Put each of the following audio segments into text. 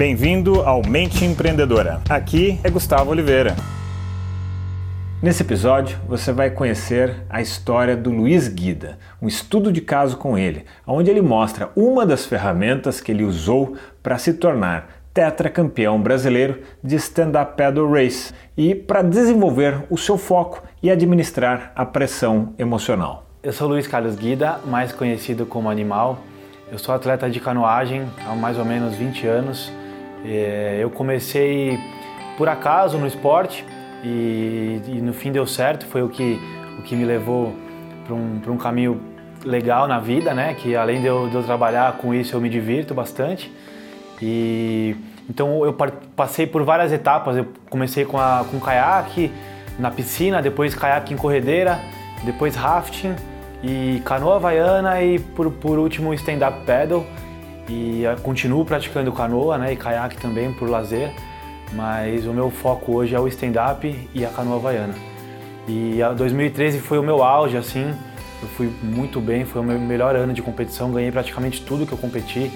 Bem-vindo ao Mente Empreendedora. Aqui é Gustavo Oliveira. Nesse episódio, você vai conhecer a história do Luiz Guida, um estudo de caso com ele, onde ele mostra uma das ferramentas que ele usou para se tornar tetracampeão brasileiro de stand-up paddle race e para desenvolver o seu foco e administrar a pressão emocional. Eu sou Luiz Carlos Guida, mais conhecido como Animal. Eu sou atleta de canoagem há mais ou menos 20 anos eu comecei por acaso no esporte e, e, no fim deu certo, foi o que, o que me levou para um, um caminho legal na vida, né? Que além de eu, de eu, trabalhar com isso, eu me divirto bastante. E então eu passei por várias etapas. Eu comecei com, a, com caiaque na piscina, depois caiaque em corredeira, depois rafting e canoa havaiana e por, por último stand-up paddle. E eh, continuo praticando canoa né, e caiaque também por lazer, mas o meu foco hoje é o stand-up e a canoa havaiana. E 2013 foi o meu auge, assim, eu fui muito bem, foi o meu melhor ano de competição, ganhei praticamente tudo que eu competi,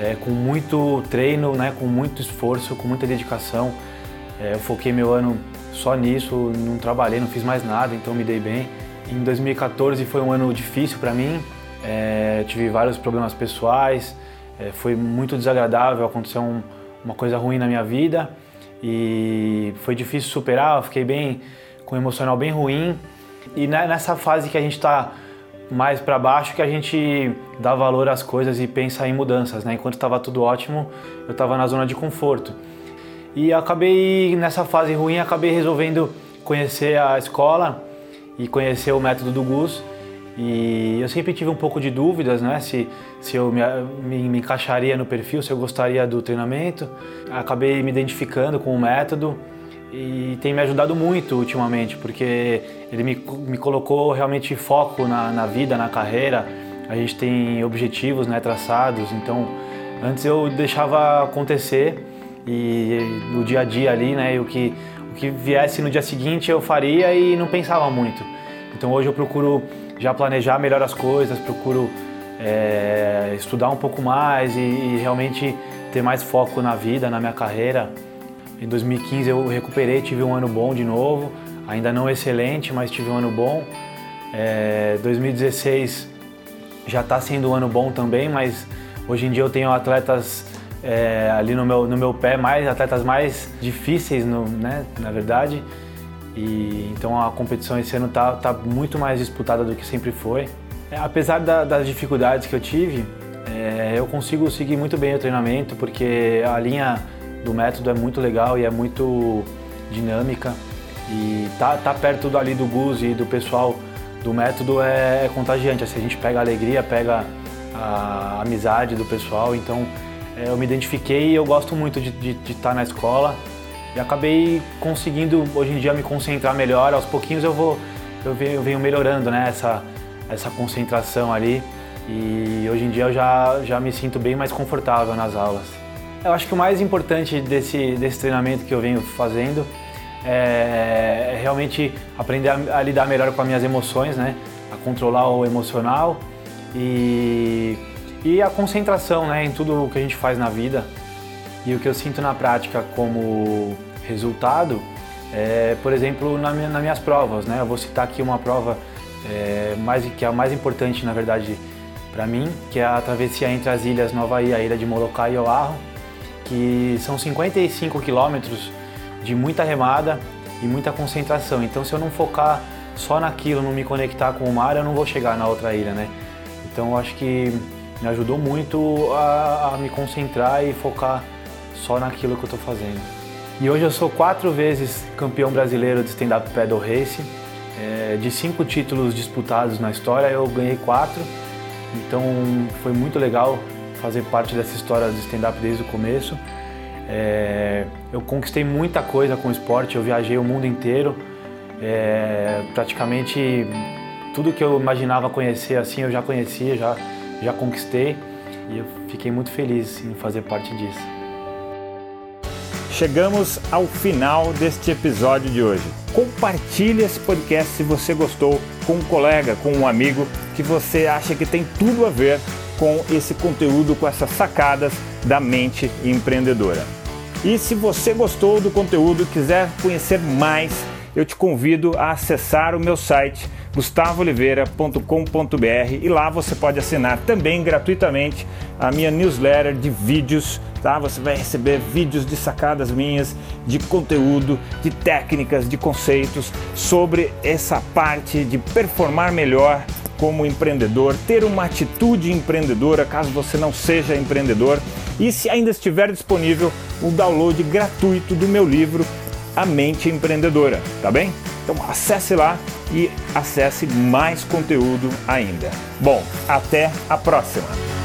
é, com muito treino, né, com muito esforço, com muita dedicação. É, eu foquei meu ano só nisso, não trabalhei, não fiz mais nada, então me dei bem. Em 2014 foi um ano difícil para mim, é, tive vários problemas pessoais, é, foi muito desagradável, aconteceu um, uma coisa ruim na minha vida e foi difícil superar, fiquei bem com um emocional bem ruim. E nessa fase que a gente está mais para baixo que a gente dá valor às coisas e pensa em mudanças, né? Enquanto estava tudo ótimo, eu estava na zona de conforto. E acabei nessa fase ruim, acabei resolvendo conhecer a escola e conhecer o método do Gus e eu sempre tive um pouco de dúvidas, né? Se, se eu me, me, me, encaixaria no perfil, se eu gostaria do treinamento. Acabei me identificando com o método e tem me ajudado muito ultimamente, porque ele me, me colocou realmente foco na, na vida, na carreira. A gente tem objetivos né, traçados, então antes eu deixava acontecer e no dia a dia ali, né? O que, o que viesse no dia seguinte eu faria e não pensava muito. Então hoje eu procuro já planejar melhor as coisas, procuro é, estudar um pouco mais e, e, realmente ter mais foco na vida, na minha carreira. Em 2015 eu recuperei, tive um ano bom de novo, ainda não excelente, mas tive um ano bom. É, 2016 já está sendo um ano bom também, mas hoje em dia eu tenho atletas é, ali no meu, no meu pé, mais atletas mais difíceis, no, né, na verdade. E, então a competição esse ano está tá muito mais disputada do que sempre foi. É, apesar da, das dificuldades que eu tive, é, eu consigo seguir muito bem o treinamento porque a linha do método é muito legal e é muito dinâmica. E tá, tá perto ali do Gus e do pessoal do método é, é contagiante. Assim, a gente pega a alegria, pega a amizade do pessoal. Então é, eu me identifiquei e eu gosto muito de estar tá na escola e acabei conseguindo hoje em dia me concentrar melhor. Aos pouquinhos eu vou eu venho, melhorando né, essa, essa concentração ali e hoje em dia eu já, já me sinto bem mais confortável nas aulas. Eu acho que o mais importante desse, desse treinamento que eu venho fazendo é, é realmente aprender a, a, lidar melhor com as minhas emoções, né? a controlar o emocional e, e a concentração né? em tudo o que a gente faz na vida. E o que eu sinto na prática como resultado é, por exemplo, na minha, nas minhas provas. Né? Eu vou citar aqui uma prova é, mais, que é a mais importante, na verdade, para mim, que é a travessia entre as ilhas Nova e a ilha de Molokai e Oahu, que são 55 quilômetros de muita remada e muita concentração. Então, se eu não focar só naquilo, não me conectar com o mar, eu não vou chegar na outra ilha, né? Então, eu acho que me ajudou muito a, a me concentrar e focar só naquilo que eu estou fazendo. E hoje eu sou quatro vezes campeão brasileiro de stand-up paddle race. É, de cinco títulos disputados na história, eu ganhei quatro. Então foi muito legal fazer parte dessa história de stand-up desde o começo. É, eu conquistei muita coisa com o esporte, eu viajei o mundo inteiro. É, praticamente tudo que eu imaginava conhecer assim eu já conhecia, já, já conquistei. E eu fiquei muito feliz em fazer parte disso. Chegamos ao final deste episódio de hoje. Compartilhe esse podcast se você gostou com um colega, com um amigo que você acha que tem tudo a ver com esse conteúdo, com essas sacadas da mente empreendedora. E se você gostou do conteúdo e quiser conhecer mais, eu te convido a acessar o meu site gustavooliveira.com.br e lá você pode assinar também gratuitamente a minha newsletter de vídeos, tá? Você vai receber vídeos de sacadas minhas, de conteúdo, de técnicas, de conceitos sobre essa parte de performar melhor como empreendedor, ter uma atitude empreendedora caso você não seja empreendedor e se ainda estiver disponível o download gratuito do meu livro A Mente Empreendedora, tá bem? Então acesse lá e acesse mais conteúdo ainda. Bom, até a próxima!